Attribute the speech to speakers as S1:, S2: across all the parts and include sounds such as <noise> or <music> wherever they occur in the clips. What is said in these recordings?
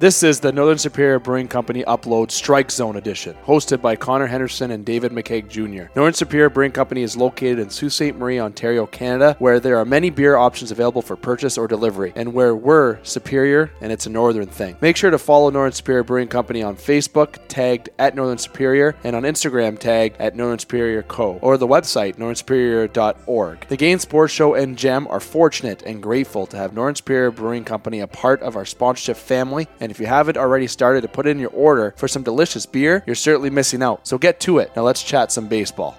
S1: This is the Northern Superior Brewing Company Upload Strike Zone Edition, hosted by Connor Henderson and David McKeag Jr. Northern Superior Brewing Company is located in Sault Ste. Marie, Ontario, Canada, where there are many beer options available for purchase or delivery, and where we're superior and it's a northern thing. Make sure to follow Northern Superior Brewing Company on Facebook, tagged at Northern Superior, and on Instagram, tagged at Northern Superior Co., or the website, northernsuperior.org. The Game Sports Show and Gem are fortunate and grateful to have Northern Superior Brewing Company a part of our sponsorship family and if you haven't already started to put in your order for some delicious beer, you're certainly missing out. So get to it. Now let's chat some baseball.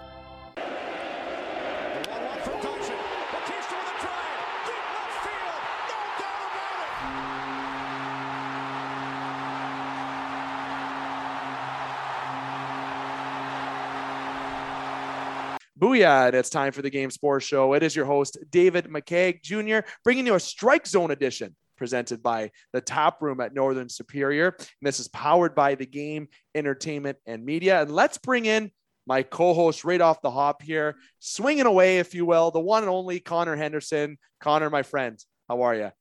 S1: Booyah! And It's time for the Game Sports Show. It is your host, David McKeag Jr., bringing you a Strike Zone edition presented by the Tap Room at Northern Superior. And this is powered by the Game Entertainment and Media. And let's bring in my co-host right off the hop here, swinging away, if you will, the one and only Connor Henderson. Connor, my friend, how are you?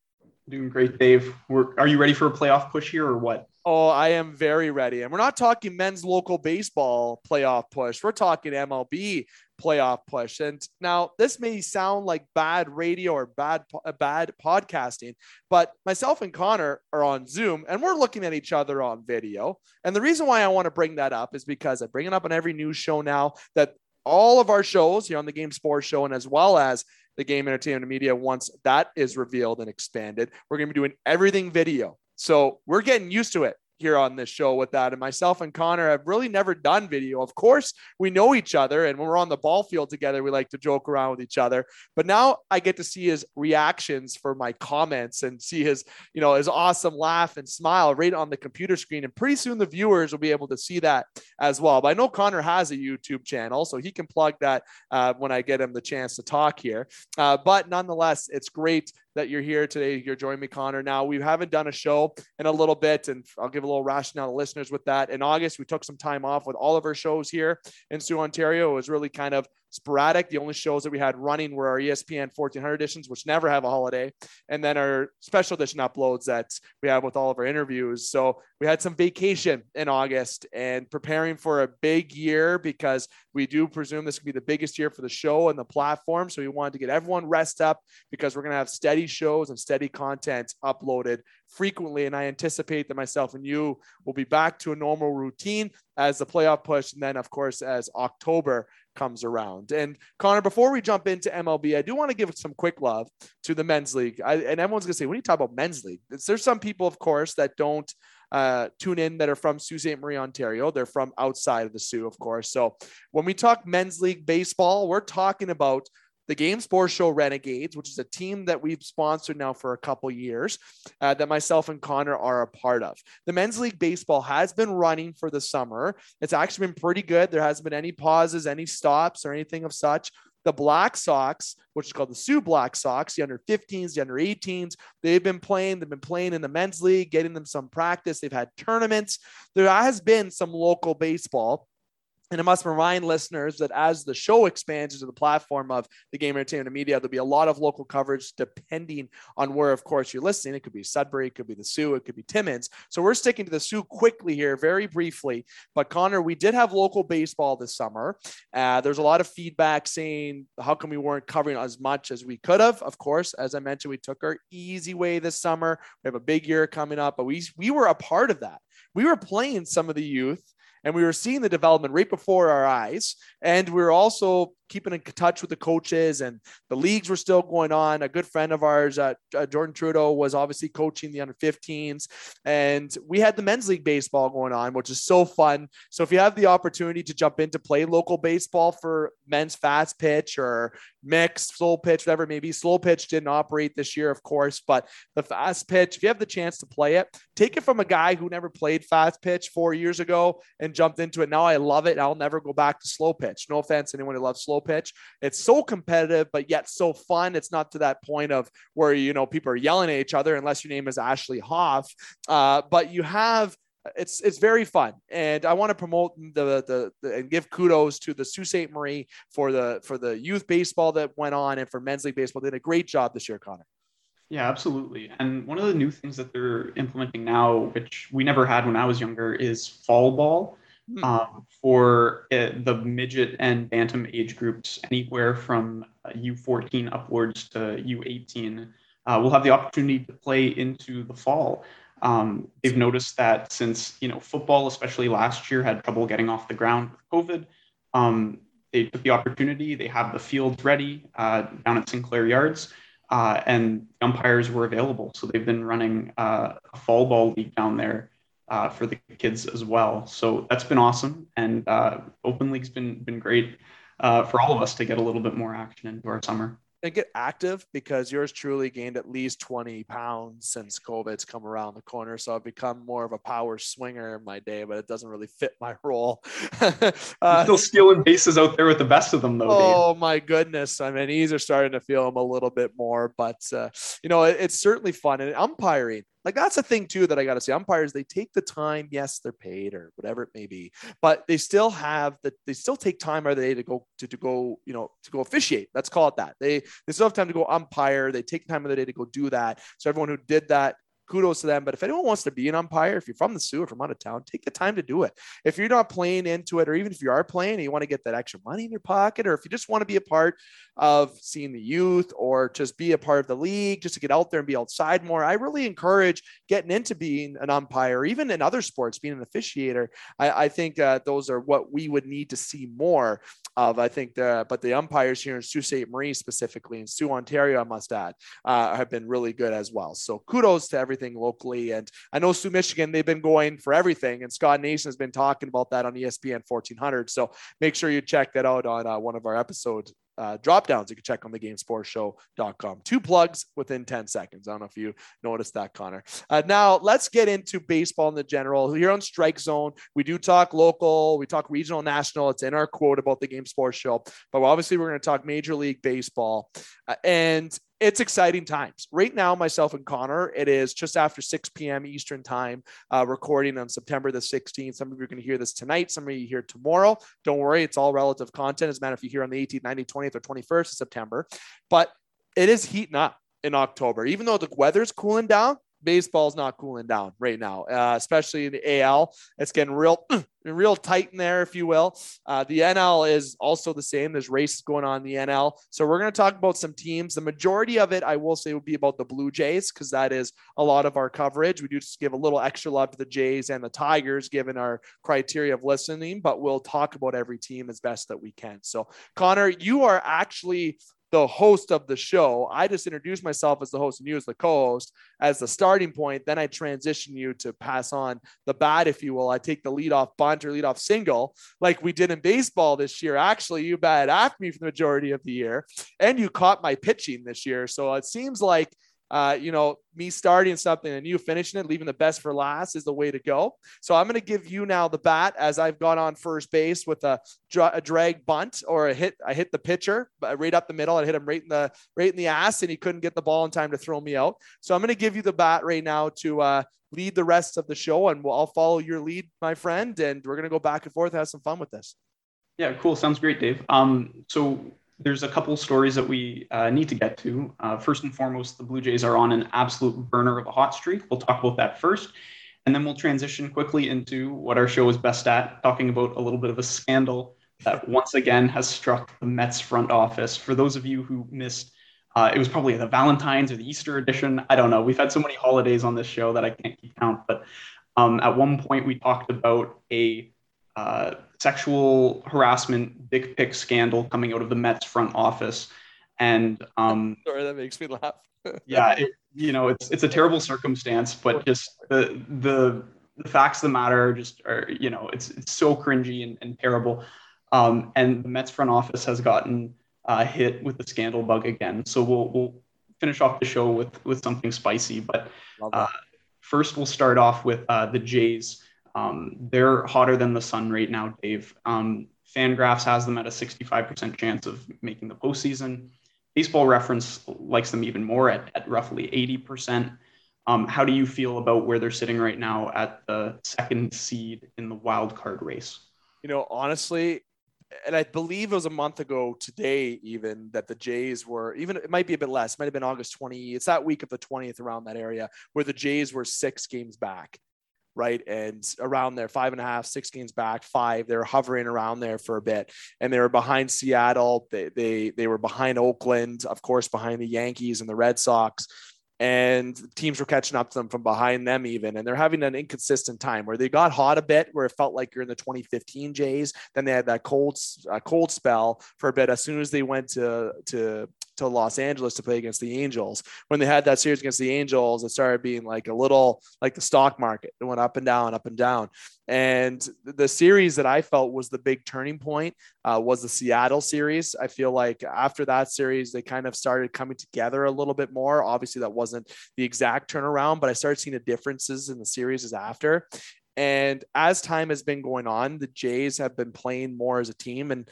S2: Doing great, Dave. We're, are you ready for a playoff push here or what?
S1: Oh, I am very ready. And we're not talking men's local baseball playoff push. We're talking MLB playoff push. And now this may sound like bad radio or bad uh, bad podcasting, but myself and Connor are on Zoom and we're looking at each other on video. And the reason why I want to bring that up is because I bring it up on every news show now that all of our shows here on the Game Sports Show and as well as the Game Entertainment Media once that is revealed and expanded, we're going to be doing everything video. So we're getting used to it here on this show with that. And myself and Connor have really never done video. Of course, we know each other, and when we're on the ball field together, we like to joke around with each other. But now I get to see his reactions for my comments and see his, you know, his awesome laugh and smile right on the computer screen. And pretty soon the viewers will be able to see that as well. But I know Connor has a YouTube channel, so he can plug that uh, when I get him the chance to talk here. Uh, but nonetheless, it's great that you're here today. You're joining me, Connor. Now, we haven't done a show in a little bit, and I'll give a little rationale to listeners with that. In August, we took some time off with all of our shows here in Soo, Ontario. It was really kind of sporadic. The only shows that we had running were our ESPN 1400 editions, which never have a holiday, and then our special edition uploads that we have with all of our interviews. So we had some vacation in August and preparing for a big year because we do presume this could be the biggest year for the show and the platform. So we wanted to get everyone rest up because we're going to have steady shows and steady content uploaded frequently. And I anticipate that myself and you will be back to a normal routine as the playoff push. And then, of course, as October comes around. And Connor, before we jump into MLB, I do want to give some quick love to the men's league. I, and everyone's going to say, when you talk about men's league, there's some people, of course, that don't uh, tune in that are from Sault Ste. Marie, Ontario. They're from outside of the Soo, of course. So when we talk men's league baseball, we're talking about the Game Sports Show Renegades, which is a team that we've sponsored now for a couple years, uh, that myself and Connor are a part of. The men's league baseball has been running for the summer. It's actually been pretty good. There hasn't been any pauses, any stops, or anything of such. The Black Sox, which is called the Soo Black Sox, the under 15s, the under 18s, they've been playing. They've been playing in the men's league, getting them some practice. They've had tournaments. There has been some local baseball. And I must remind listeners that as the show expands into the platform of the Game Entertainment Media, there'll be a lot of local coverage depending on where, of course, you're listening. It could be Sudbury, it could be the Soo, it could be Timmins. So we're sticking to the Soo quickly here, very briefly. But Connor, we did have local baseball this summer. Uh, there's a lot of feedback saying, how come we weren't covering as much as we could have? Of course, as I mentioned, we took our easy way this summer. We have a big year coming up, but we, we were a part of that. We were playing some of the youth and we were seeing the development right before our eyes. And we were also keeping in touch with the coaches and the leagues were still going on. A good friend of ours, uh, uh, Jordan Trudeau, was obviously coaching the under 15s, and we had the men's league baseball going on, which is so fun. So if you have the opportunity to jump in to play local baseball for men's fast pitch or mixed slow pitch, whatever it may be, slow pitch didn't operate this year, of course, but the fast pitch, if you have the chance to play it, take it from a guy who never played fast pitch four years ago and jumped into it. Now I love it. I'll never go back to slow pitch. No offense, anyone who loves slow slow pitch. It's so competitive, but yet so fun. It's not to that point of where, you know, people are yelling at each other unless your name is Ashley Hoff. Uh, but you have it's it's very fun and i want to promote the, the, the and give kudos to the sault ste marie for the for the youth baseball that went on and for men's league baseball they did a great job this year connor
S2: Yeah, absolutely. And one of the new things that they're implementing now, which we never had when I was younger, is fall ball hmm. um, for uh, the midget and bantam age groups, anywhere from U14 uh, upwards to U18. Uh, will have the opportunity to play into the fall. Um, they've noticed that since you know football, especially last year, had trouble getting off the ground with COVID. Um, they took the opportunity. They have the fields ready uh, down at Sinclair Yards, uh, and umpires were available. So they've been running uh, a fall ball league down there uh, for the kids as well. So that's been awesome, and uh, Open League's been been great uh, for all of us to get a little bit more action into our summer
S1: and get active because yours truly gained at least 20 pounds since COVID's come around the corner. So I've become more of a power swinger in my day, but it doesn't really fit my <laughs> role. <laughs>
S2: uh, still stealing bases out there with the best of them, though.
S1: Oh
S2: Dave.
S1: my goodness! I mean, knees are starting to feel them a little bit more, but uh, you know, it, it's certainly fun. And umpiring, like that's a thing too that I got to say. Umpires, they take the time. Yes, they're paid or whatever it may be, but they still have that. They still take time out of the day to go to, to go, you know, to go officiate. Let's call it that. They they still have time to go umpire. They take time of the day to go do that. So everyone who did that kudos to them. But if anyone wants to be an umpire, if you're from the Soo or from out of town, take the time to do it. If you're not playing into it, or even if you are playing and you want to get that extra money in your pocket, or if you just want to be a part of seeing the youth or just be a part of the league, just to get out there and be outside more, I really encourage getting into being an umpire, even in other sports, being an officiator. I, I think uh, those are what we would need to see more of. I think the but the umpires here in Sault Ste. Marie specifically in Soo, Ontario, I must add, uh, have been really good as well. So kudos to everything everything locally. And I know Soo Michigan, they've been going for everything. And Scott Nason has been talking about that on ESPN 1400. So make sure you check that out on uh, one of our episodes uh, drop downs. You can check on the gamesportshow.com. Two plugs within 10 seconds. I don't know if you noticed that, Connor. Uh, now, let's get into baseball in the general. Here on Strike Zone, we do talk local, we talk regional, national. It's in our quote about the Game Sports Show. But obviously, we're going to talk Major League Baseball. Uh, and it's exciting times. Right now, myself and Connor, it is just after 6 p.m. Eastern time, uh, recording on September the 16th. Some of you are going to hear this tonight, some of you hear tomorrow. Don't worry, it's all relative content. As a matter if you hear on the 18th, 19th, 20th, or 21st of September. But it is heating up in October. Even though the weather's cooling down, baseball's not cooling down right now, uh, especially in the AL. It's getting real, <clears throat> real tight in there, if you will. Uh, the NL is also the same. There's races going on in the NL. So we're going to talk about some teams. The majority of it, I will say, will be about the Blue Jays because that is a lot of our coverage. We do just give a little extra love to the Jays and the Tigers, given our criteria of listening, but we'll talk about every team as best that we can. So, Connor, you are actually the host of the show. I just introduce myself as the host and you as the co-host as the starting point. Then I transition you to pass on the bat, if you will. I take the lead off bunt or lead off single, like we did in baseball this year. Actually, you batted after me for the majority of the year, and you caught my pitching this year. So it seems like uh, you know, me starting something and you finishing it, leaving the best for last is the way to go. So I'm going to give you now the bat as I've gone on first base with a, a drag bunt or a hit. I hit the pitcher right up the middle. I hit him right in the right in the ass, and he couldn't get the ball in time to throw me out. So I'm going to give you the bat right now to uh, lead the rest of the show, and we'll, I'll follow your lead, my friend, and we're going to go back and forth, have some fun with this.
S2: Yeah, cool. Sounds great, Dave. Um, so there's a couple stories that we uh, need to get to. Uh, first and foremost, the Blue Jays are on an absolute burner of a hot streak. We'll talk about that first. And then we'll transition quickly into what our show is best at, talking about a little bit of a scandal that once again has struck the Mets front office. For those of you who missed, uh, it was probably the Valentine's or the Easter edition. I don't know. We've had so many holidays on this show that I can't keep count. But um, at one point, we talked about a uh, sexual harassment dick pic scandal coming out of the Mets front office. And um, <laughs>
S1: sorry, that makes me laugh. <laughs>
S2: yeah, it, you know, it's it's a terrible circumstance, but just the the the facts of the matter just are, you know, it's it's so cringy and, and terrible. Um, and the Mets front office has gotten uh, hit with the scandal bug again. So we'll we'll finish off the show with with something spicy. But uh, first, we'll start off with uh, the Jays um, they're hotter than the sun right now, Dave. Um, Fangraphs has them at a 65% chance of making the postseason. Baseball Reference likes them even more at, at roughly 80%. Um, how do you feel about where they're sitting right now at the second seed in the wild card race?
S1: You know, honestly, and I believe it was a month ago today, even that the Jays were even it might be a bit less, might have been August 20. It's that week of the 20th around that area where the Jays were six games back, right? And around there, five and a half, six games back, five. They were hovering around there for a bit, and they were behind Seattle. They they they were behind Oakland, of course, behind the Yankees and the Red Sox and teams were catching up to them from behind them even and they're having an inconsistent time where they got hot a bit where it felt like you're in the 2015 jays then they had that cold uh, cold spell for a bit as soon as they went to to to Los Angeles to play against the Angels. When they had that series against the Angels, it started being like a little like the stock market. It went up and down, up and down. And the series that I felt was the big turning point uh, was the Seattle series. I feel like after that series, they kind of started coming together a little bit more. Obviously, that wasn't the exact turnaround, but I started seeing the differences in the series after. And as time has been going on, the Jays have been playing more as a team. And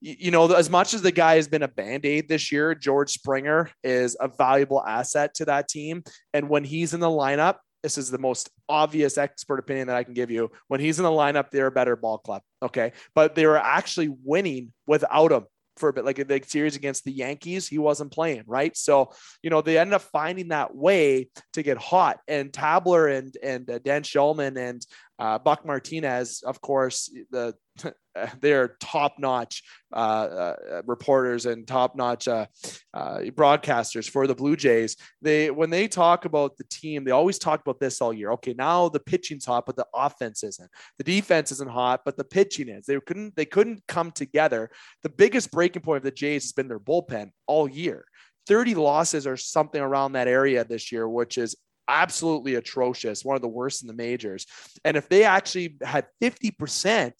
S1: you know, as much as the guy has been a band aid this year, George Springer is a valuable asset to that team. And when he's in the lineup, this is the most obvious expert opinion that I can give you. When he's in the lineup, they're a better ball club. Okay. But they were actually winning without him for a bit, like the series against the Yankees, he wasn't playing, right? So, you know, they ended up finding that way to get hot. And Tabler and and uh, Dan Shulman and uh, Buck Martinez, of course, the <laughs> they're top notch uh, uh, reporters and top notch uh, uh, broadcasters for the Blue Jays. They when they talk about the team, they always talk about this all year. Okay, now the pitching's hot, but the offense isn't. The defense isn't hot, but the pitching is. They couldn't they couldn't come together. The biggest breaking point of the Jays has been their bullpen all year. 30 losses or something around that area this year, which is absolutely atrocious, one of the worst in the majors. And if they actually had 50%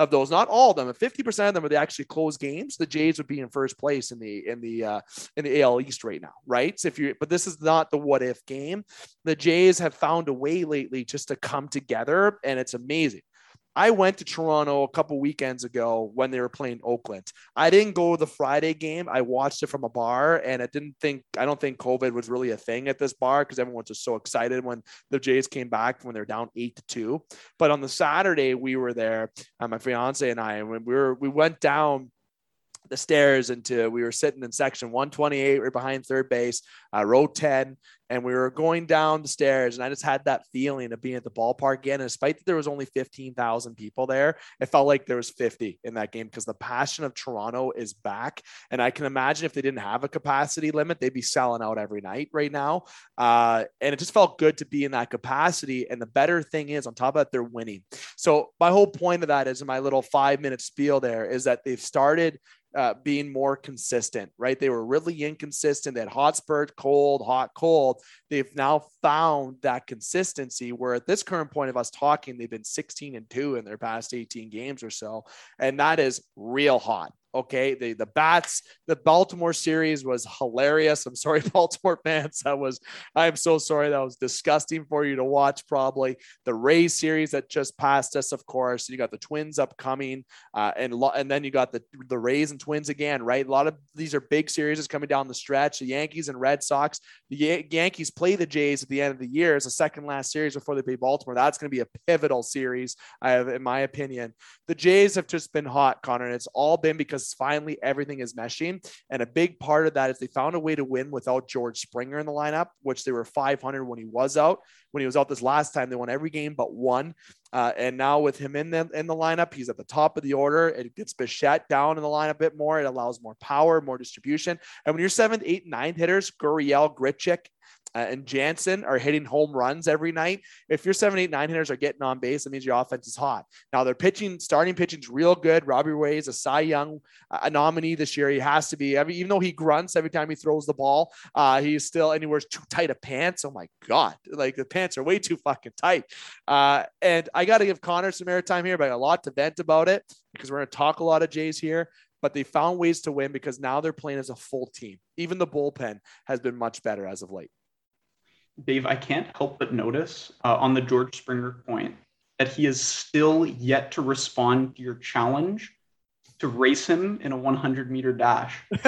S1: of those, not all of them, if 50% of them are actually close games, the Jays would be in first place in the in the uh, in the AL East right now, right? So if you but this is not the what if game. The Jays have found a way lately just to come together, and it's amazing. I went to Toronto a couple weekends ago when they were playing Oakland. I didn't go to the Friday game. I watched it from a bar, and I didn't think I don't think COVID was really a thing at this bar because everyone was just so excited when the Jays came back when they're down eight to two. But on the Saturday we were there, uh, my fiance and I, and we were we went down the stairs into we were sitting in section 128 right behind third base uh, row 10 and we were going down the stairs and i just had that feeling of being at the ballpark again and despite that there was only 15000 people there it felt like there was 50 in that game because the passion of toronto is back and i can imagine if they didn't have a capacity limit they'd be selling out every night right now uh, and it just felt good to be in that capacity and the better thing is on top of that they're winning. So my whole point of that is in my little five minute spiel there is that they've started uh, being more consistent, right? They were really inconsistent. Had hot spurt, cold, hot, cold. They've now found that consistency where at this current point of us talking, they've been 16 and two in their past 18 games or so. And that is real hot. Okay, the the bats, the Baltimore series was hilarious. I'm sorry, <laughs> Baltimore fans. That was I'm so sorry. That was disgusting for you to watch. Probably the Rays series that just passed us. Of course, you got the Twins upcoming, uh, and and then you got the the Rays and Twins again. Right, a lot of these are big series coming down the stretch. The Yankees and Red Sox. The Yankees play the Jays at the end of the year. It's a second last series before they play Baltimore. That's going to be a pivotal series, I have, in my opinion. The Jays have just been hot, Connor, and it's all been because because finally everything is meshing. And a big part of that is they found a way to win without George Springer in the lineup, which they were 500 when he was out. When he was out this last time, they won every game but one. Uh, and now with him in the in the lineup, he's at the top of the order. It gets Bichette down in the lineup a bit more. It allows more power, more distribution. And when you're seventh, eight, nine hitters, Gurriel, Grichuk, uh, and Jansen are hitting home runs every night. If your seven, eight, nine hitters are getting on base, that means your offense is hot. Now they're pitching, starting pitching's real good. Robbie Ray is a Cy Young uh, nominee this year. He has to be. I mean, even though he grunts every time he throws the ball, uh, he's still and he wears too tight of pants. Oh my god, like the pants are way too fucking tight. Uh, and I got to give Connor some airtime here, but a lot to vent about it because we're going to talk a lot of Jays here but they found ways to win because now they're playing as a full team. Even the bullpen has been much better as of late.
S2: Dave, I can't help but notice uh, on the George Springer point that he is still yet to respond to your challenge to race him in a 100 meter dash. <laughs>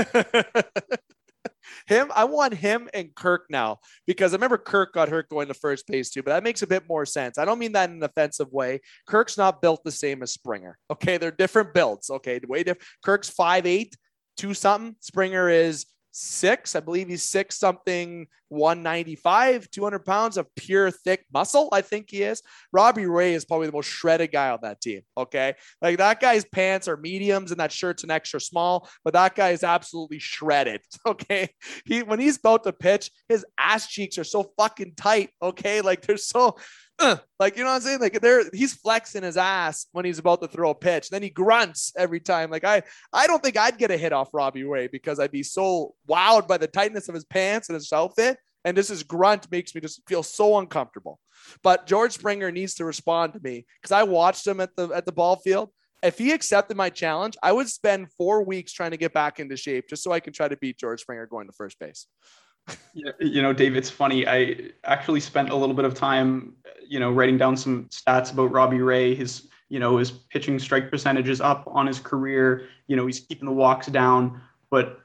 S1: him. I want him and Kirk now because I remember Kirk got hurt going to first base too, but that makes a bit more sense. I don't mean that in an offensive way. Kirk's not built the same as Springer. Okay, they're different builds. Okay, way different. Kirk's five eight, two something. Springer is six. I believe he's six something, 195, 200 pounds of pure thick muscle. I think he is. Robbie Ray is probably the most shredded guy on that team. Okay. Like that guy's pants are mediums and that shirt's an extra small, but that guy is absolutely shredded. <laughs> Okay. He, when he's about to pitch, his ass cheeks are so fucking tight. Okay. Like they're so, uh, like you know what I'm saying? Like there, he's flexing his ass when he's about to throw a pitch. Then he grunts every time. Like I, I don't think I'd get a hit off Robbie Ray because I'd be so wowed by the tightness of his pants and his outfit. And this is grunt makes me just feel so uncomfortable. But George Springer needs to respond to me because I watched him at the at the ball field. If he accepted my challenge, I would spend four weeks trying to get back into shape just so I can try to beat George Springer going to first base.
S2: You know, Dave, it's funny. I actually spent a little bit of time, you know, writing down some stats about Robbie Ray. His, you know, his pitching strike percentage is up on his career. You know, he's keeping the walks down. But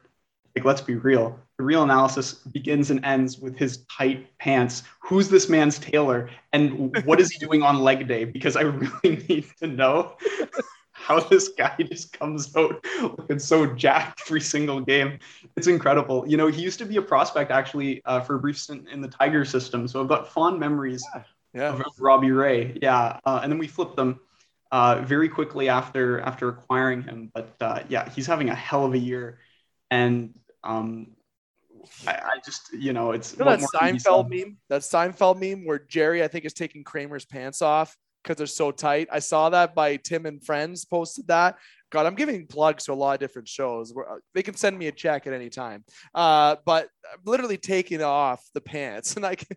S2: like, let's be real. The real analysis begins and ends with his tight pants. Who's this man's tailor, and what is he doing on leg day? Because I <laughs> really need to know how this guy <laughs> just comes out looking so jacked every single game. It's incredible. You know, he used to be a prospect actually uh, for a brief stint in the Tiger system. So I've got fond memories yeah. of, of Robbie Ray. Yeah. Uh, and then we flipped them uh, very quickly after after acquiring him. But uh, yeah, he's having a hell of a year. And um, I, I, just, you know, it's
S1: you know that Seinfeld meme. That Seinfeld meme where Jerry, I think, is taking Kramer's pants off because they're so tight. I saw that by Tim and Friends posted that. God, I'm giving plugs to a lot of different shows. Where uh, they can send me a check at any time. Uh, but I'm literally taking off the pants, <laughs> and I can,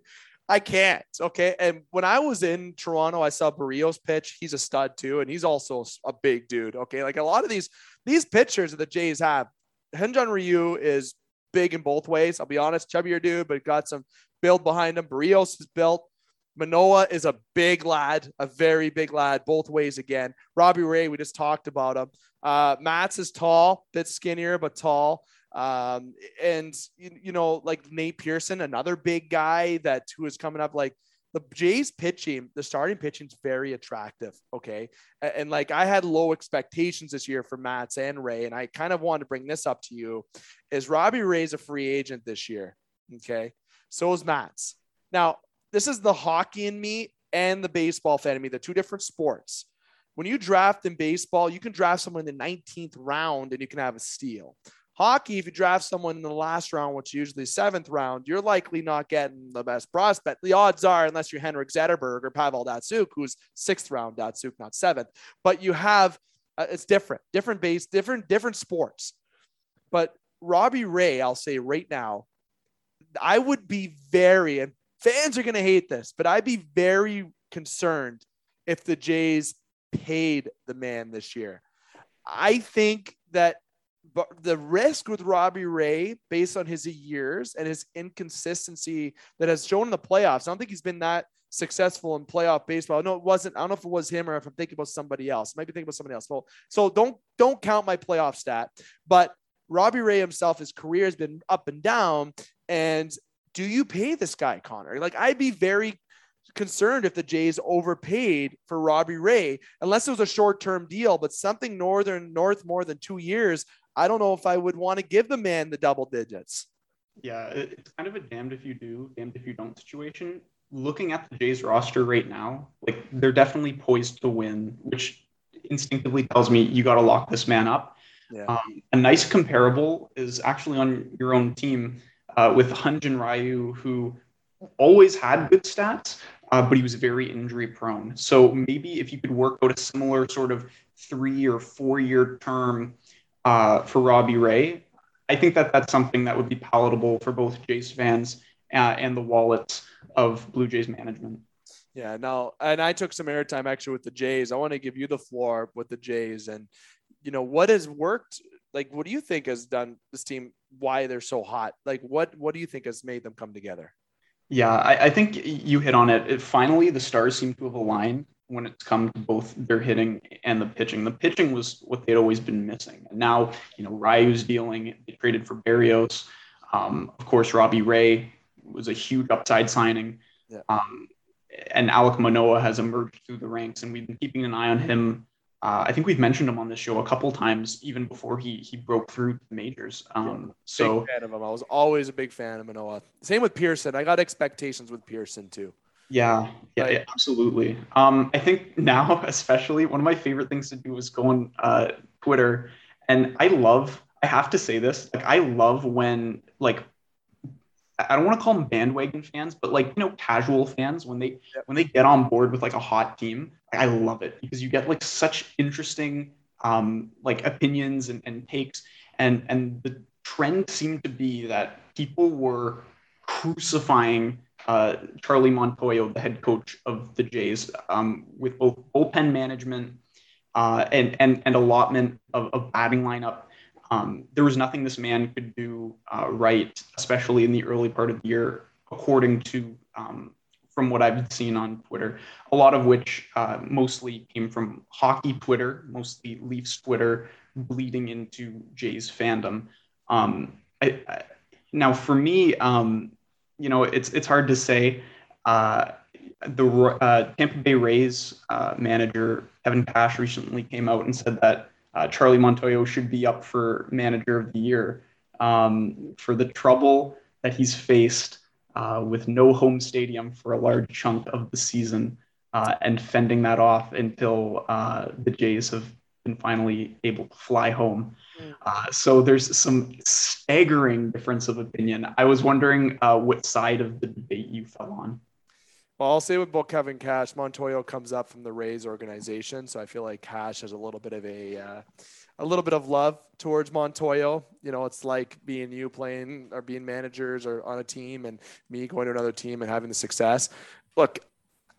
S1: I can't. Okay. And when I was in Toronto, I saw Berrios pitch. He's a stud too, and he's also a big dude. Okay. Like a lot of these these pitchers that the Jays have, Hyun-Jin Ryu is big in both ways. I'll be honest, chubbier dude, but got some build behind him. Berrios is built. Manoah is a big lad, a very big lad, both ways again. Robbie Ray, we just talked about him. Uh, Matz is tall, bit skinnier, but tall. Um, and you, you know, like Nate Pearson, another big guy that who is coming up. Like the Jays pitching, the starting pitching is very attractive. Okay. And, and, like I had low expectations this year for Matz and Ray. And I kind of wanted to bring this up to you is Robbie Ray's a free agent this year. Okay. So is Matz. Now, this is the hockey in me and the baseball fan in me. They're two different sports. When you draft in baseball, you can draft someone in the 19th round and you can have a steal. Hockey, if you draft someone in the last round, which is usually seventh round, you're likely not getting the best prospect. The odds are, unless you're Henrik Zetterberg or Pavel Datsyuk, who's sixth round Datsyuk, not seventh. But you have, uh, it's different, different base, different, different sports. But Robbie Ray, I'll say right now, I would be very, and fans are going to hate this, but I'd be very concerned if the Jays paid the man this year. I think that the risk with Robbie Ray, based on his years and his inconsistency that has shown in the playoffs, I don't think he's been that successful in playoff baseball. No, it wasn't. I don't know if it was him or if I'm thinking about somebody else. Maybe thinking about somebody else. Well, so don't don't count my playoff stat. But Robbie Ray himself, his career has been up and down, and do you pay this guy, Connor? Like, I'd be very concerned if the Jays overpaid for Robbie Ray, unless it was a short term deal, but something northern north more than two years. I don't know if I would want to give the man the double digits.
S2: Yeah, it's kind of a damned if you do, damned if you don't situation. Looking at the Jays roster right now, like they're definitely poised to win, which instinctively tells me you got to lock this man up. Yeah. Um, a nice comparable is actually on your own team uh, with Hyun-Jin Ryu, who always had good stats, uh, but he was very injury prone. So maybe if you could work out a similar sort of three or four year term uh, for Robbie Ray, I think that that's something that would be palatable for both Jays fans uh, and the wallets of Blue Jays management.
S1: Yeah, now, and I took some airtime actually with the Jays. I want to give you the floor with the Jays and, you know, what has worked like what do you think has done this team why they're so hot like what what do you think has made them come together
S2: yeah i, I think you hit on it. it finally the stars seem to have aligned when it's come to both their hitting and the pitching the pitching was what they'd always been missing and now you know ryu's dealing they traded for Berrios. Um, of course, Robbie Ray was a huge upside signing. Yeah. Um, and Alek Manoah has emerged through the ranks, and we've been keeping an eye on him. Uh, I think we've mentioned him on this show a couple times, even before he he broke through the majors. Um, yeah, so
S1: fan of him. I was always a big fan of Manoah. Same with Pearson. I got expectations with Pearson too.
S2: Yeah, yeah, yeah absolutely. Um, I think <laughs> now, especially, one of my favorite things to do is go on uh, Twitter, and I love. I have to say this. Like, I love when like I don't want to call them bandwagon fans, but like you know, casual fans when they yep. when they get on board with like a hot team, I love it because you get like such interesting um, like opinions and, and takes, and and the trend seemed to be that people were crucifying uh, Charlie Montoyo, the head coach of the Jays, um, with both bullpen management uh, and and and allotment of, of batting lineup um, there was nothing this man could do uh, right, especially in the early part of the year, according to um, from what I've seen on Twitter, a lot of which uh, mostly came from hockey Twitter, mostly Leafs Twitter, bleeding into Jay's fandom. Um, I, I, now, for me, um, you know, it's it's hard to say. Uh, the uh, Tampa Bay Rays uh, manager Kevin Cash recently came out and said that uh, Charlie Montoyo should be up for manager of the year um, for the trouble that he's faced uh, with no home stadium for a large chunk of the season uh, and fending that off until uh, the Jays have been finally able to fly home. Mm. Uh, so there's some staggering difference of opinion. I was wondering uh, what side of the debate you fell on.
S1: Well, I'll say with both Kevin Cash, Montoyo comes up from the Rays organization, so I feel like Cash has a little bit of a uh, a little bit of love towards Montoyo. You know, it's like being you playing or being managers or on a team, and me going to another team and having the success. Look,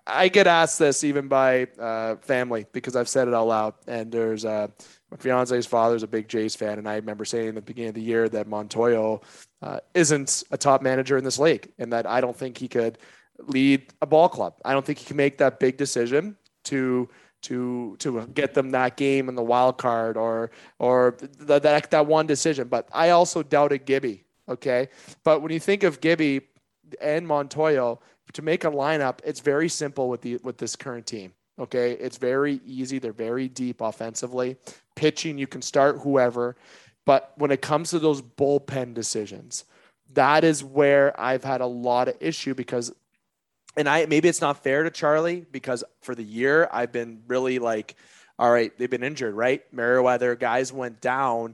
S1: I get asked this even by uh, family because I've said it all out. And there's uh, my fiance's father's a big Jays fan, and I remember saying at the beginning of the year that Montoyo uh, isn't a top manager in this league, and that I don't think he could lead a ball club. I don't think he can make that big decision to to to get them that game in the wild card or or the, that that one decision. But I also doubted Gibby. Okay, but when you think of Gibby and Montoyo to make a lineup, it's very simple with the with this current team. Okay, it's very easy. They're very deep offensively. Pitching, you can start whoever. But when it comes to those bullpen decisions, that is where I've had a lot of issue because and I maybe it's not fair to Charlie because for the year I've been really like all right, they've been injured, right? Merryweather guys went down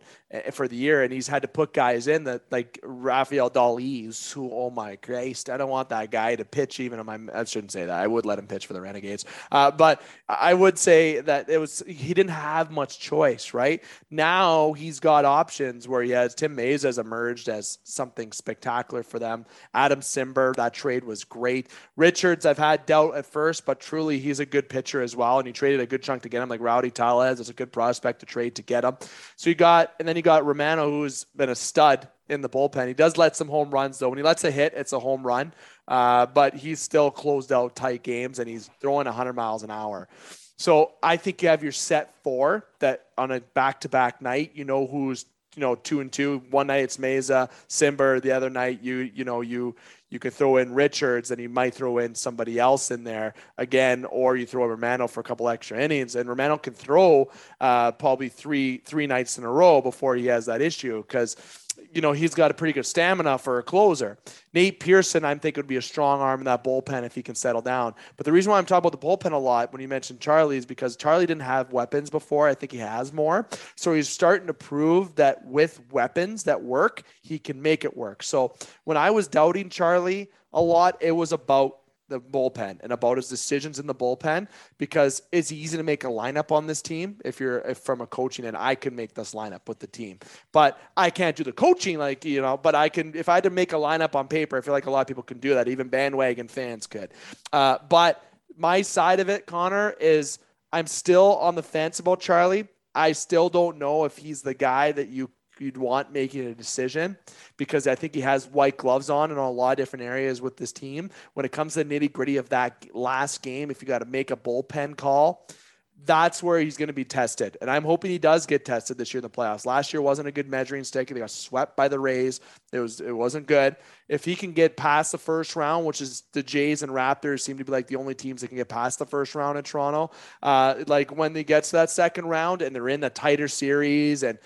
S1: for the year, and he's had to put guys in that like Rafael Dolis, who oh my Christ, I don't want that guy to pitch even on my. I shouldn't say that. I would let him pitch for the Renegades, uh, but I would say that it was he didn't have much choice, right? Now he's got options where he has Tim Mayza has emerged as something spectacular for them. Adam Cimber, that trade was great. Richards, I've had doubt at first, but truly he's a good pitcher as well, and he traded a good chunk to get him, like Rowdy Tellez is a good prospect to trade to get him. So you got, and then you got Romano, who's been a stud in the bullpen. He does let some home runs though. When he lets a hit, it's a home run. Uh, but he's still closed out tight games and he's throwing 100 miles an hour. So I think you have your set four that on a back-to-back night, you know who's you know two and two. One night it's Mayza, Cimber. The other night you you know you you could throw in Richards and you might throw in somebody else in there again, or you throw Romano for a couple extra innings. And Romano can throw uh, probably three three nights in a row before he has that issue because you know, he's got a pretty good stamina for a closer. Nate Pearson, I think, would be a strong arm in that bullpen if he can settle down. But the reason why I'm talking about the bullpen a lot when you mentioned Charlie is because Charlie didn't have weapons before. I think he has more. So he's starting to prove that with weapons that work, he can make it work. So when I was doubting Charlie a lot, it was about the bullpen and about his decisions in the bullpen because it's easy to make a lineup on this team if you're if from a coaching and I can make this lineup with the team. But I can't do the coaching like, you know, but I can if I had to make a lineup on paper, I feel like a lot of people can do that. Even bandwagon fans could. Uh, but my side of it, Connor, is I'm still on the fence about Charlie. I still don't know if he's the guy that you you'd want making a decision because I think he has white gloves on in a lot of different areas with this team. When it comes to the nitty gritty of that last game, if you got to make a bullpen call, that's where he's going to be tested. And I'm hoping he does get tested this year in the playoffs. Last year wasn't a good measuring stick. They got swept by the Rays. It was it wasn't good. If he can get past the first round, which is the Jays and Raptors seem to be like the only teams that can get past the first round in Toronto. Uh, like when they get to that second round and they're in a tighter series and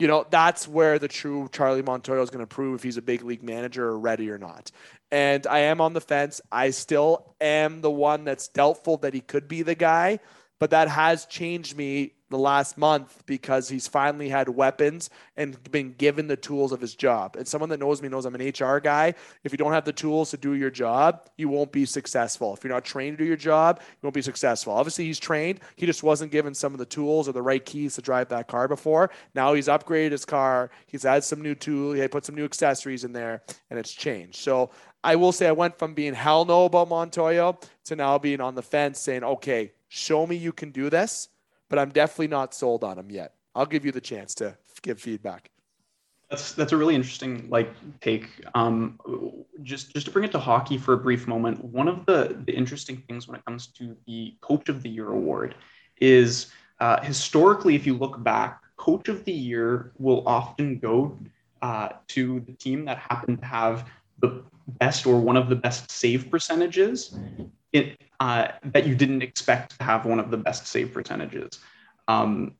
S1: you know, that's where the true Charlie Montoyo is going to prove if he's a big league manager or ready or not. And I am on the fence. I still am the one that's doubtful that he could be the guy but that has changed me the last month because he's finally had weapons and been given the tools of his job. And someone that knows me knows I'm an HR guy. If you don't have the tools to do your job, you won't be successful. If you're not trained to do your job, you won't be successful. Obviously, he's trained. He just wasn't given some of the tools or the right keys to drive that car before. Now he's upgraded his car. He's had some new tools. He put some new accessories in there, and it's changed. So I will say I went from being hell no about Montoyo to now being on the fence saying, okay, show me you can do this, but I'm definitely not sold on him yet. I'll give you the chance to give feedback.
S2: That's that's a really interesting like take. Um, just just to bring it to hockey for a brief moment, one of the, the interesting things when it comes to the Coach of the Year award is uh, historically, if you look back, Coach of the Year will often go uh, to the team that happened to have the best or one of the best save percentages it, uh, that you didn't expect to have one of the best save percentages. Um,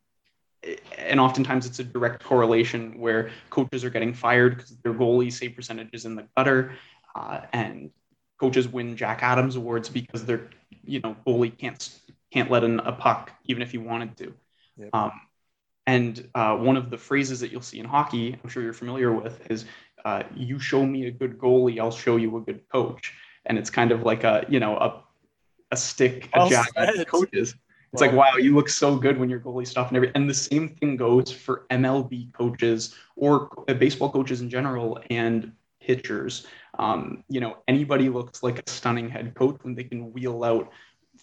S2: and oftentimes it's a direct correlation where coaches are getting fired because their goalie save percentage is in the gutter, uh, and coaches win Jack Adams awards because their you know goalie can't can't let in a puck even if he wanted to. Yep. Um, and uh, one of the phrases that you'll see in hockey, I'm sure you're familiar with, is uh, "You show me a good goalie, I'll show you a good coach." And it's kind of like a you know a a stick a jack at coaches. It's well, like wow, you look so good when your goalie stuff and everything. And the same thing goes for MLB coaches or baseball coaches in general and pitchers. Um, you know, anybody looks like a stunning head coach when they can wheel out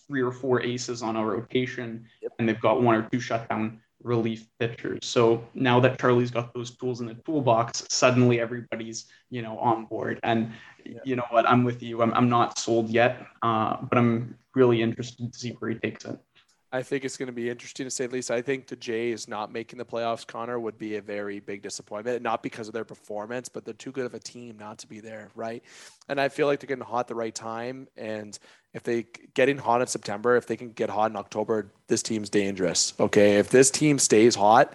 S2: three or four aces on a rotation yep. and they've got one or two shutdown relief pitchers. So now that Charlie's got those tools in the toolbox, suddenly everybody's you know on board. And yeah. you know what, I'm with you. I'm I'm not sold yet, uh, but I'm really interested to see where he takes it.
S1: I think it's going to be interesting to say the least. I think the Jays not making the playoffs, Connor, would be a very big disappointment. Not because of their performance, but they're too good of a team not to be there, right? And I feel like they're getting hot at the right time. And if they getting hot in September, if they can get hot in October, this team's dangerous. Okay, if this team stays hot,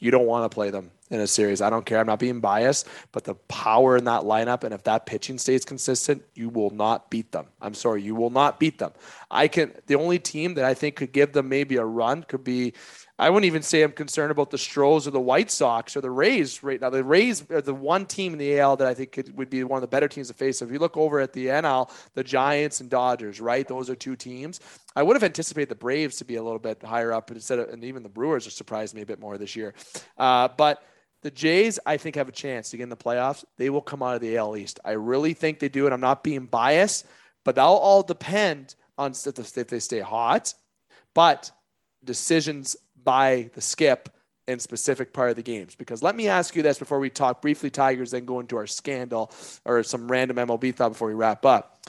S1: you don't want to play them in a series. I don't care. I'm not being biased, but the power in that lineup, and if that pitching stays consistent, you will not beat them. I'm sorry, you will not beat them. I can. The only team that I think could give them maybe a run could be. I wouldn't even say I'm concerned about the Stros or the White Sox or the Rays right now. The Rays are the one team in the AL that I think could, would be one of the better teams to face. So if you look over at the NL, the Giants and Dodgers, right? Those are two teams. I would have anticipated the Braves to be a little bit higher up instead of, and even the Brewers have surprised me a bit more this year. Uh, but the Jays, I think, have a chance to get in the playoffs. They will come out of the AL East. I really think they do, and I'm not being biased, but that'll all depend on if they stay hot. But decisions by the skip in specific part of the games. Because let me ask you this before we talk briefly Tigers, then go into our scandal or some random MLB thought before we wrap up.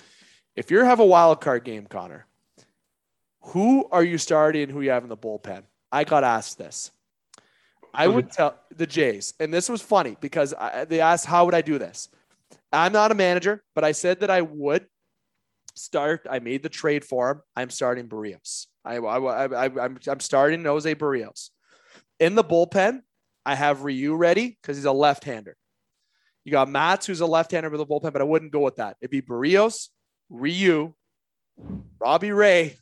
S1: If you have a wild card game, Connor, who are you starting and who you have in the bullpen? I got asked this. I would tell the Jays, and this was funny because I, they asked, How would I do this? I'm not a manager, but I said that I would start. I made the trade for him. I'm starting Berrios. I, I, I, I'm, I'm starting Jose Berrios. In the bullpen, I have Ryu ready because he's a left hander. You got Matz, who's a left hander with the bullpen, but I wouldn't go with that. It'd be Berrios, Ryu, Robbie Ray,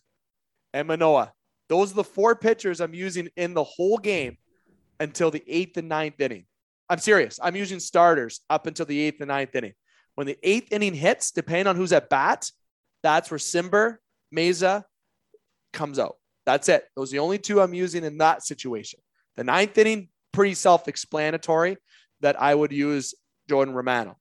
S1: and Manoah. Those are the four pitchers I'm using in the whole game until the eighth and ninth inning. I'm serious. I'm using starters up until the eighth and ninth inning. When the eighth inning hits, depending on who's at bat, that's where Cimber, Mayza comes out. That's it. Those are the only two I'm using in that situation. The ninth inning, pretty self explanatory that I would use Jordan Romano.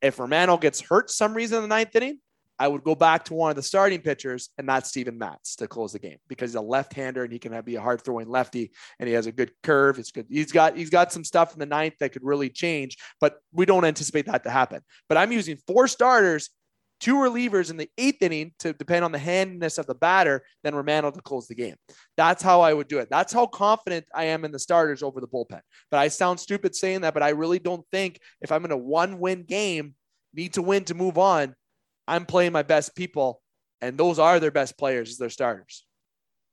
S1: If Romano gets hurt some reason in the ninth inning, I would go back to one of the starting pitchers, and that's Steven Matz to close the game because he's a left-hander and he can be a hard throwing lefty, and he has a good curve. It's good. He's got he's got some stuff in the ninth that could really change, but we don't anticipate that to happen. But I'm using four starters two relievers in the eighth inning to depend on the handiness of the batter, then Romano to close the game. That's how I would do it. That's how confident I am in the starters over the bullpen. But I sound stupid saying that, but I really don't think if I'm in a one win game, need to win to move on, I'm playing my best people. And those are their best players as their starters.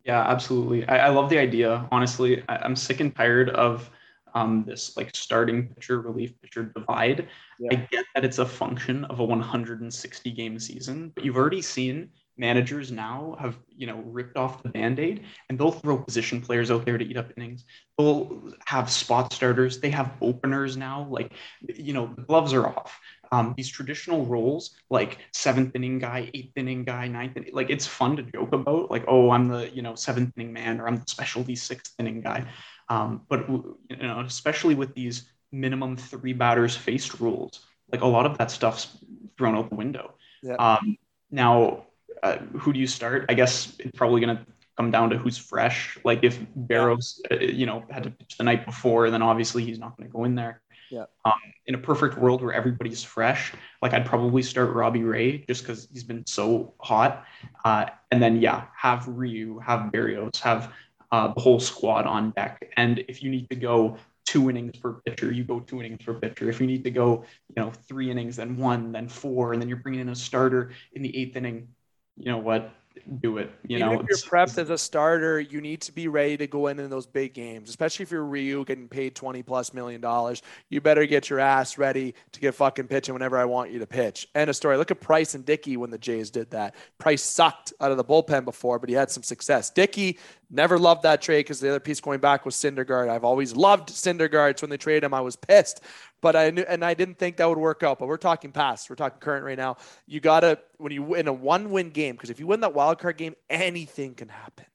S2: Yeah, absolutely. I, I love the idea. Honestly, I, am sick and tired of um, this like starting pitcher, relief pitcher divide. Yeah. I get that it's a function of a 160 game season, but you've already seen managers now have you know ripped off the band-aid and they'll throw position players out there to eat up innings they'll have spot starters they have openers now like you know the gloves are off um, these traditional roles like seventh inning guy eighth inning guy ninth inning like it's fun to joke about like oh i'm the you know seventh inning man or i'm the specialty sixth inning guy. Um, but you know especially with these minimum three batters faced rules like a lot of that stuff's thrown out the window. Yeah. um, now uh, who do you start? I guess it's probably going to come down to who's fresh. Like if Berrios uh, you know had to pitch the night before then obviously he's not going to go in there
S1: yeah.
S2: Um, in a perfect world where everybody's fresh, like I'd probably start Robbie Ray just because he's been so hot. Uh, and then yeah, have Ryu, have Berrios, have uh, the whole squad on deck. And if you need to go two innings per pitcher, you go two innings per pitcher. If you need to go, you know, three innings, then one, then four, and then you're bringing in a starter in the eighth inning, you know what? Do it. You
S1: Even
S2: know,
S1: if you're prepped as a starter, you need to be ready to go in in those big games, especially if you're Ryu getting paid 20 plus million dollars. You better get your ass ready to get fucking pitching whenever I want you to pitch. End of story. Look at Price and Dickey when the Jays did that. Price sucked out of the bullpen before, but he had some success. Dickey never loved that trade because the other piece going back was Syndergaard. I've always loved Syndergaard. So when they traded him, I was pissed but I knew, and I didn't think that would work out. But we're talking past, we're talking current right now. You gotta when you win a one-win game because if you win that wild card game, anything can happen.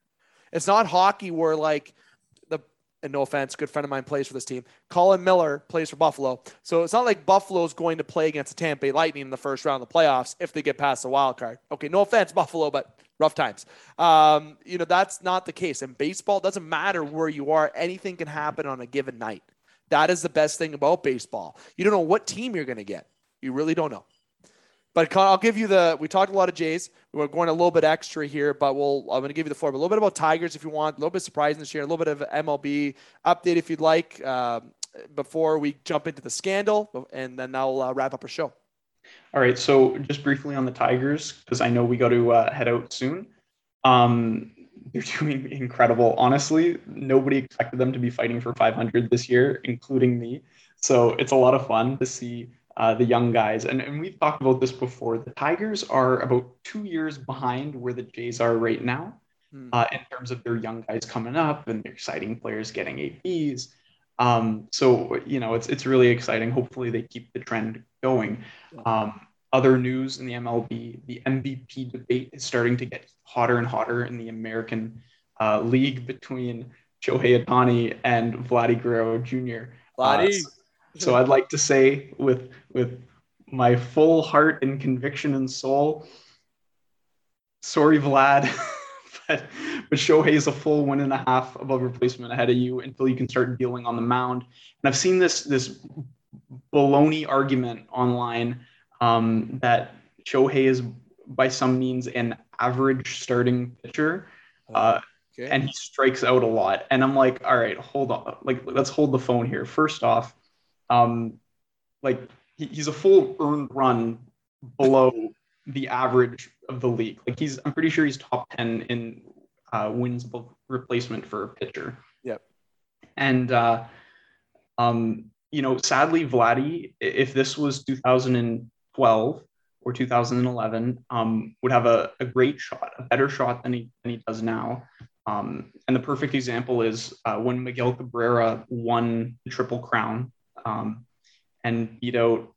S1: It's not hockey where like and no offense, good friend of mine plays for this team. Colin Miller plays for Buffalo, so it's not like Buffalo's going to play against the Tampa Bay Lightning in the first round of the playoffs if they get past the wild card. Okay, no offense, Buffalo, but rough times. Um, you know that's not the case. In baseball, doesn't matter where you are; anything can happen on a given night. That is the best thing about baseball. You don't know what team you're going to get. You really don't know. But I'll give you the. We talked a lot of Jays. We're going a little bit extra here, but we'll. I'm going to give you the floor. But a little bit about Tigers if you want. A little bit surprising this year. A little bit of MLB update if you'd like. Um, before we jump into the scandal, and then I'll uh, wrap up our show.
S2: All right. So just briefly on the Tigers, because I know we got to uh, head out soon. Um, they're <laughs> doing incredible. Honestly, nobody expected them to be fighting for 500 this year, including me. So it's a lot of fun to see uh, the young guys. And, and we've talked about this before. The Tigers are about two years behind where the Jays are right now hmm. uh, in terms of their young guys coming up and their exciting players getting ABs. Um, so, you know, it's, it's really exciting. Hopefully they keep the trend going. Um, other news in the MLB, the MVP debate is starting to get hotter and hotter in the American uh, League between Shohei Ohtani and Vladdy Guerrero Jr.
S1: Vladdy. Uh,
S2: so, so I'd like to say with with my full heart and conviction and soul, sorry, Vlad, <laughs> but but Shohei is a full one and a half above replacement ahead of you until you can start dealing on the mound. And I've seen this this baloney argument online um, that Shohei is by some means an average starting pitcher. Uh, okay. And he strikes out a lot. And I'm like, all right, hold on. Like, let's hold the phone here. First off, um, like he, he's a full earned run below the average of the league. Like he's, I'm pretty sure he's top 10 in uh, wins replacement for a pitcher.
S1: Yep.
S2: And, uh, um, you know, sadly, Vladdy, if this was 2012 or 2011 um, would have a, a, great shot, a better shot than he, than he does now. Um, and the perfect example is uh, when Miguel Cabrera won the Triple Crown um, and beat out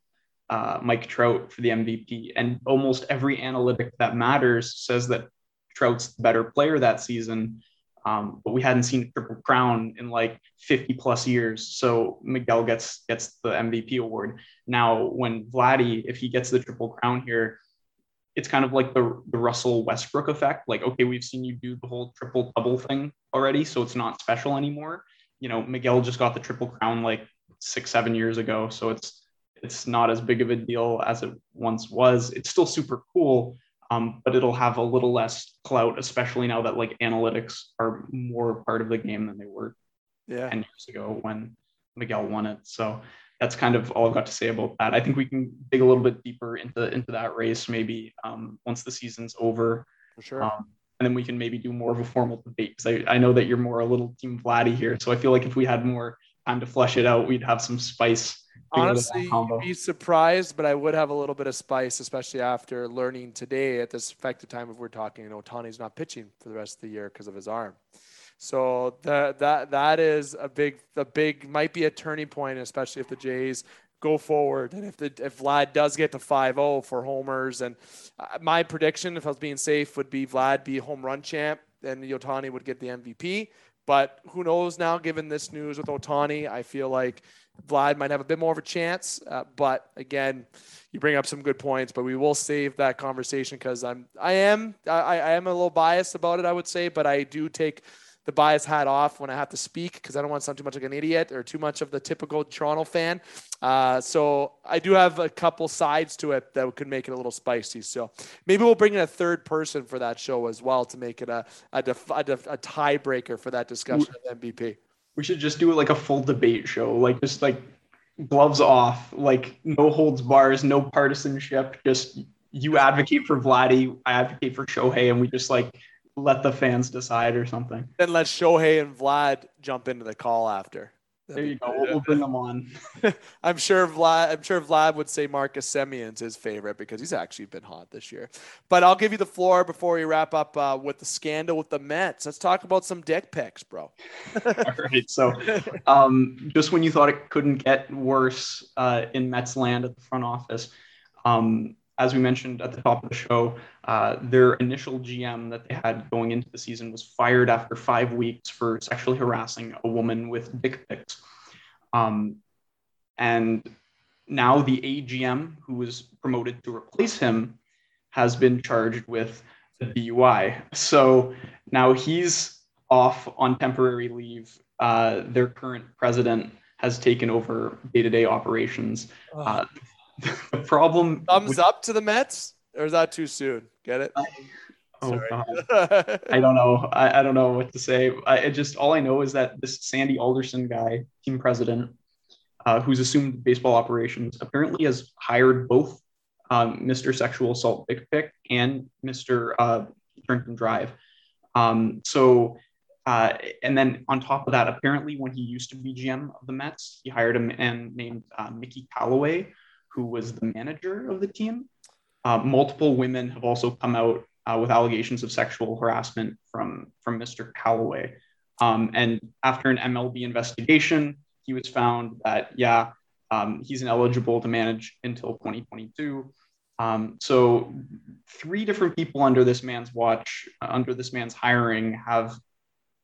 S2: uh, Mike Trout for the MVP. And almost every analytic that matters says that Trout's the better player that season. Um, but we hadn't seen a triple crown in like 50 plus years. So Miguel gets gets the MVP award. Now, when Vladdy, if he gets the triple crown here, it's kind of like the, the Russell Westbrook effect. Like, okay, we've seen you do the whole triple double thing already, so it's not special anymore. You know, Miguel just got the triple crown like six, seven years ago. So it's it's not as big of a deal as it once was. It's still super cool, um, but it'll have a little less clout, especially now that like analytics are more part of the game than they were
S1: Yeah.
S2: 10 years ago when Miguel won it. So that's kind of all I've got to say about that. I think we can dig a little bit deeper into into that race maybe um, once the season's over.
S1: For sure.
S2: Um, and then we can maybe do more of a formal debate because I, I know that you're more a little team Vladdy here. So I feel like if we had more time to flush it out, we'd have some spice. to go to that
S1: Honestly, you'd be surprised, but I would have a little bit of spice, especially after learning today at this effective time of we're talking, you know, Ohtani's not pitching for the rest of the year because of his arm. So that that that is a big a big might be a turning point, especially if the Jays go forward and if the if Vlad does get to 5-0 for homers and uh, my prediction if I was being safe would be Vlad be home run champ and Ohtani would get the MVP. But who knows now, given this news with Ohtani, I feel like Vlad might have a bit more of a chance. Uh, but again, you bring up some good points, but we will save that conversation because I'm, I am, I, I am a little biased about it, I would say, but I do take the bias hat off when I have to speak because I don't want to sound too much like an idiot or too much of the typical Toronto fan. Uh, so I do have a couple sides to it that could make it a little spicy. So maybe we'll bring in a third person for that show as well to make it a a, def, a, def, a tiebreaker for that discussion of MVP.
S2: We should just do like a full debate show, like just like gloves off, like no holds bars, no partisanship. Just you advocate for Vladdy, I advocate for Shohei, and we just like let the fans decide or something.
S1: Then let Shohei and Vlad jump into the call after.
S2: There you go. We'll, we'll bring them on. <laughs>
S1: I'm sure Vlad. I'm sure Vlad would say Marcus Semien's his favorite because he's actually been hot this year. But I'll give you the floor before we wrap up uh, with the scandal with the Mets. Let's talk about some dick pics, bro. <laughs>
S2: All right. So, um, just when you thought it couldn't get worse uh, in Mets land at the front office, um, as we mentioned at the top of the show, uh, their initial GM that they had going into the season was fired after five weeks for sexually harassing a woman with dick pics. Um, and now the AGM, who was promoted to replace him, has been charged with the DUI. So now he's off on temporary leave. Uh, their current president has taken over day-to-day operations. Uh, <laughs> the problem.
S1: Thumbs
S2: with-
S1: up to the Mets, or is that too soon? Get it?
S2: Oh,
S1: Sorry.
S2: God. <laughs> I don't know. I, I don't know what to say. I it just all I know is that this Sandy Alderson guy, team president, uh, who's assumed baseball operations, apparently has hired both um, Mr. Sexual Assault Dick Pic and Mr. Uh, Drink and Drive. Um, so, uh, and then on top of that, apparently when he used to be GM of the Mets, he hired a man named uh, Mickey Callaway, who was the manager of the team. Uh, multiple women have also come out uh, with allegations of sexual harassment from from Mr. Callaway. Um, and after an MLB investigation, he was found that yeah, um, he's ineligible to manage until 2022. Um, so three different people under this man's watch, uh, under this man's hiring, have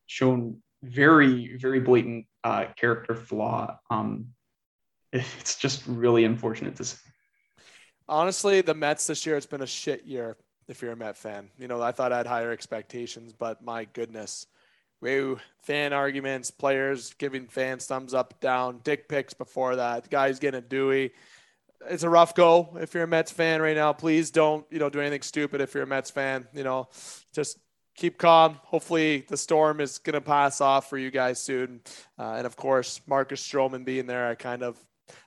S2: shown very very blatant uh, character flaw. Um, <laughs> it's just really unfortunate to see.
S1: Honestly, the Mets this year, it's been a shit year if you're a Met fan. You know, I thought I had higher expectations, but my goodness. Woo, fan arguments, players giving fans thumbs up, down, dick pics before that. Guys getting a Dewey. It's a rough go if you're a Mets fan right now. Please don't, you know, do anything stupid if you're a Mets fan. You know, just keep calm. Hopefully the storm is going to pass off for you guys soon. Uh, and of course, Marcus Stroman being there, I kind of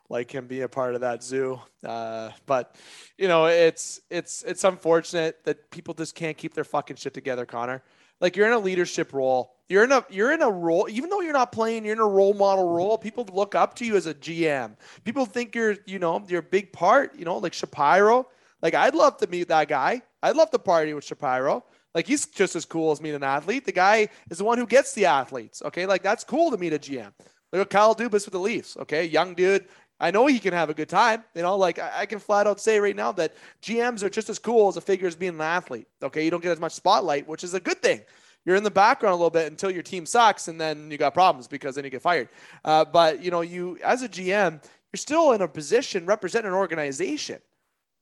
S1: like him being a part of that zoo. Uh, but you know, it's it's it's unfortunate that people just can't keep their fucking shit together, Connor. Like you're in a leadership role. You're in a you're in a role, even though you're not playing, you're in a role model role. People look up to you as a GM. People think you're, you know, you're a big part, you know, like Shapiro. Like I'd love to meet that guy. I'd love to party with Shapiro. Like he's just as cool as meeting an athlete. The guy is the one who gets the athletes. Okay. Like that's cool to meet a GM. Look at Kyle Dubas with the Leafs. Okay. Young dude. I know he can have a good time. You know, like I, I can flat out say right now that GMs are just as cool as a figure as being an athlete. Okay. You don't get as much spotlight, which is a good thing. You're in the background a little bit until your team sucks and then you got problems because then you get fired. Uh, but, you know, you as a GM, you're still in a position representing an organization.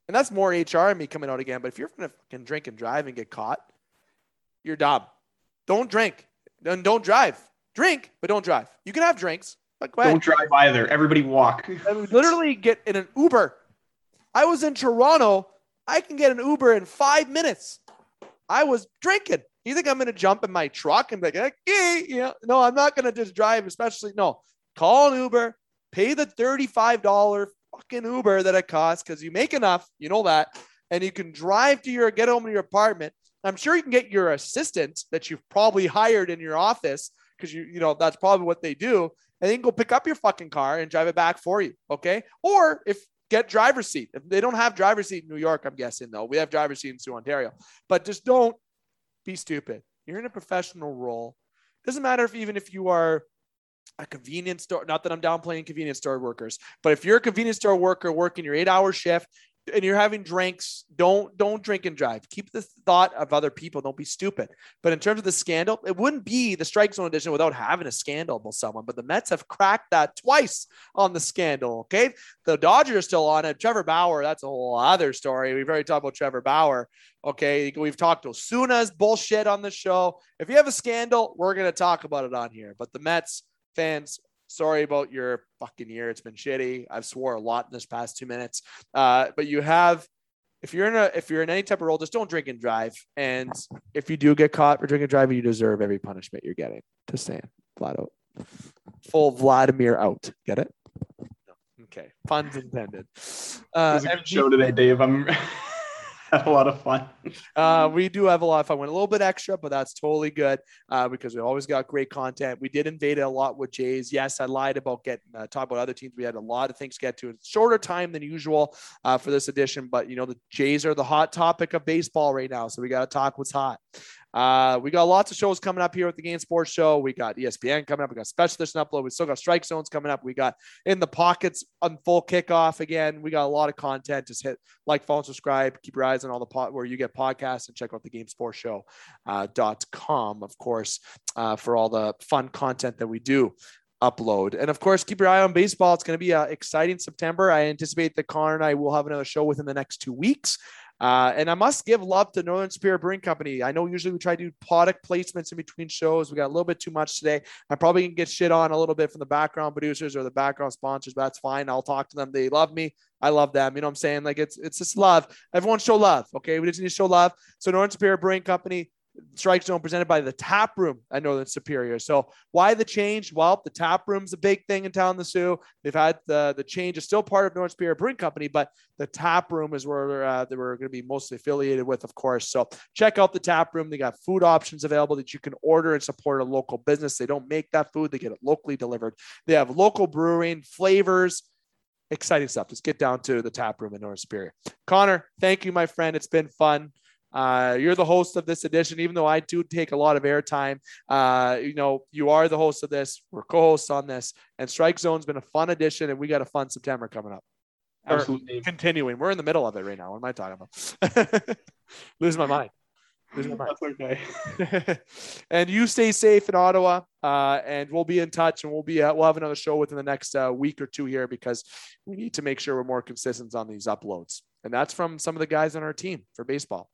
S1: And that's more HR and me coming out again. But if you're to fucking drink and drive and get caught, you're dumb. Don't drink and don't drive. Drink, but don't drive. You can have drinks, Go ahead.
S2: Don't drive either. Everybody walk. <laughs>
S1: literally get in an Uber. I was in Toronto. I can get an Uber in five minutes. I was drinking. You think I'm going to jump in my truck and be like, okay, yeah, no, I'm not going to just drive, especially, no, call an Uber, pay the $35 fucking Uber that it costs because you make enough, you know that, and you can drive to your, get home to your apartment. I'm sure you can get your assistant that you've probably hired in your office because you, you know, that's probably what they do. And then go pick up your fucking car and drive it back for you. Okay. Or if get driver's seat. If they don't have driver's seat in New York, I'm guessing though. We have driver's seat in Soo, Ontario. But just don't be stupid. You're in a professional role. Doesn't matter if even if you are a convenience store, not that I'm downplaying convenience store workers, but if you're a convenience store worker working your eight hour shift, and you're having drinks, don't don't drink and drive. Keep the thought of other people. Don't be stupid. But in terms of the scandal, it wouldn't be the strike zone edition without having a scandal with someone. But the Mets have cracked that twice on the scandal. Okay, the Dodgers are still on it. Trevor Bauer, that's a whole other story. We've already talked about Trevor Bauer. Okay, we've talked to Osuna's bullshit on the show. If you have a scandal, we're gonna talk about it on here. But the Mets fans sorry about your fucking year. It's been shitty. I've swore a lot in this past two minutes. Uh, but you have, if you're in a, if you're in any type of role, just don't drink and drive. And if you do get caught for drinking and driving, you deserve every punishment you're getting. Just saying, flat out. Full Vladimir out. Get it? Okay. Puns intended.
S2: Uh, it was a good show today, Dave. I'm <laughs> <laughs> had a lot of fun.
S1: uh, we do have a lot of fun. Went a little bit extra, but that's totally good uh, because we always got great content. We did invade it a lot with Jays. Yes, I lied about getting uh, talk about other teams. We had a lot of things to get to. It's shorter time than usual uh, for this edition, but you know the Jays are the hot topic of baseball right now, so we got to talk what's hot. Uh, we got lots of shows coming up here with the Game Sports Show. We got ESPN coming up. We got Special Edition Upload. We still got Strike Zones coming up. We got In the Pockets on full kickoff again. We got a lot of content. Just hit like, follow, subscribe. Keep your eyes on all the pot where you get podcasts and check out the Game Sports Show uh, dot com, of course, uh, for all the fun content that we do upload. And of course, keep your eye on baseball. It's going to be an exciting September. I anticipate that Connor and I will have another show within the next two weeks. Uh, and I must give love to Northern Superior Brewing Company. I know usually we try to do product placements in between shows. We got a little bit too much today. I'm probably gonna get shit on a little bit from the background producers or the background sponsors, but that's fine. I'll talk to them. They love me. I love them. You know what I'm saying? Like it's it's just love. Everyone show love. Okay. We just need to show love. So Northern Superior Brewing Company, Strike Zone presented by the Tap Room at Northern Superior. So why the change? Well, the Tap Room's a big thing in town. The Soo. They've had the the change is still part of Northern Superior Brewing Company, but the Tap Room is where uh, they were going to be mostly affiliated with, of course. So check out the Tap Room. They got food options available that you can order and support a local business. They don't make that food; they get it locally delivered. They have local brewing flavors exciting stuff. Just get down to the tap room in North Superior. Connor, thank you, my friend. It's been fun. Uh, you're the host of this edition, even though I do take a lot of airtime. Uh, you know, you are the host of this. We're co-hosts on this, and Strike Zone's been a fun edition, and we got a fun September coming up.
S2: Absolutely.
S1: Or continuing. We're in the middle of it right now. What am I talking about? <laughs> Losing my mind. Losing my mind.
S2: That's okay. <laughs>
S1: and you stay safe in Ottawa, uh, and we'll be in touch, and we'll be uh, we'll have another show within the next uh, week or two here because we need to make sure we're more consistent on these uploads. And that's from some of the guys on our team for baseball.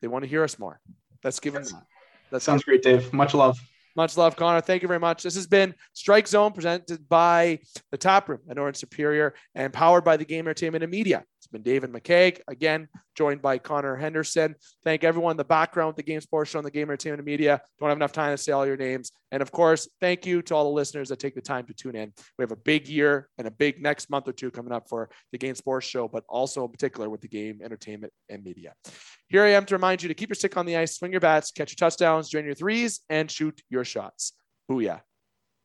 S1: They want to hear us more. Let's give them that.
S2: That sounds great, Dave. Much love.
S1: Much love, Connor. Thank you very much. This has been Strike Zone presented by the Tap Room at Orange Superior and powered by the Game Entertainment and Media. It's been David McKeag, again, joined by Connor Henderson. Thank everyone in the background, the games portion and the Game Entertainment Media. Don't have enough time to say all your names. And of course, thank you to all the listeners that take the time to tune in. We have a big year and a big next month or two coming up for the Game Sports Show, but also in particular with the Game Entertainment and Media. Here I am to remind you to keep your stick on the ice, swing your bats, catch your touchdowns, drain your threes, and shoot your shots. Booyah.